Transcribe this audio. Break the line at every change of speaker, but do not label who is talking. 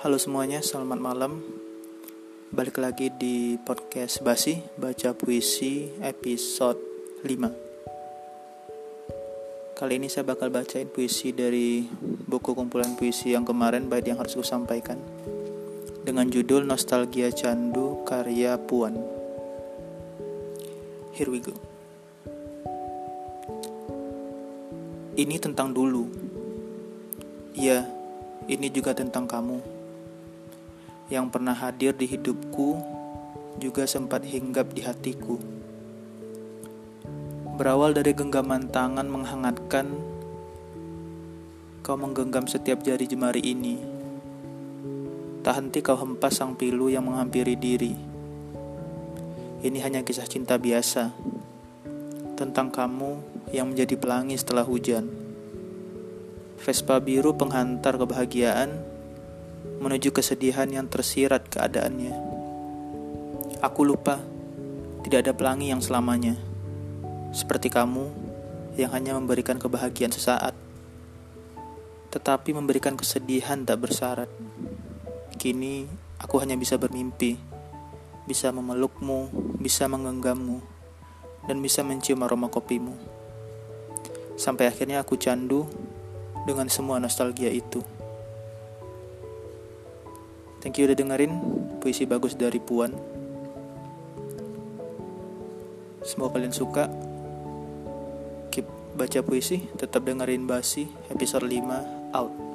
Halo semuanya, selamat malam. Balik lagi di podcast Basi, baca puisi episode 5. Kali ini saya bakal bacain puisi dari buku kumpulan puisi yang kemarin baik yang harus gue sampaikan dengan judul Nostalgia Candu karya Puan. Here we go. Ini tentang dulu. Iya, ini juga tentang kamu yang pernah hadir di hidupku juga sempat hinggap di hatiku. Berawal dari genggaman tangan menghangatkan, kau menggenggam setiap jari jemari ini. Tak henti kau hempas sang pilu yang menghampiri diri. Ini hanya kisah cinta biasa tentang kamu yang menjadi pelangi setelah hujan. Vespa biru penghantar kebahagiaan menuju kesedihan yang tersirat keadaannya. Aku lupa, tidak ada pelangi yang selamanya. Seperti kamu yang hanya memberikan kebahagiaan sesaat, tetapi memberikan kesedihan tak bersyarat. Kini aku hanya bisa bermimpi, bisa memelukmu, bisa menggenggammu, dan bisa mencium aroma kopimu. Sampai akhirnya aku candu dengan semua nostalgia itu. Thank you udah dengerin puisi bagus dari Puan. Semoga kalian suka. Keep baca puisi, tetap dengerin Basi episode 5 out.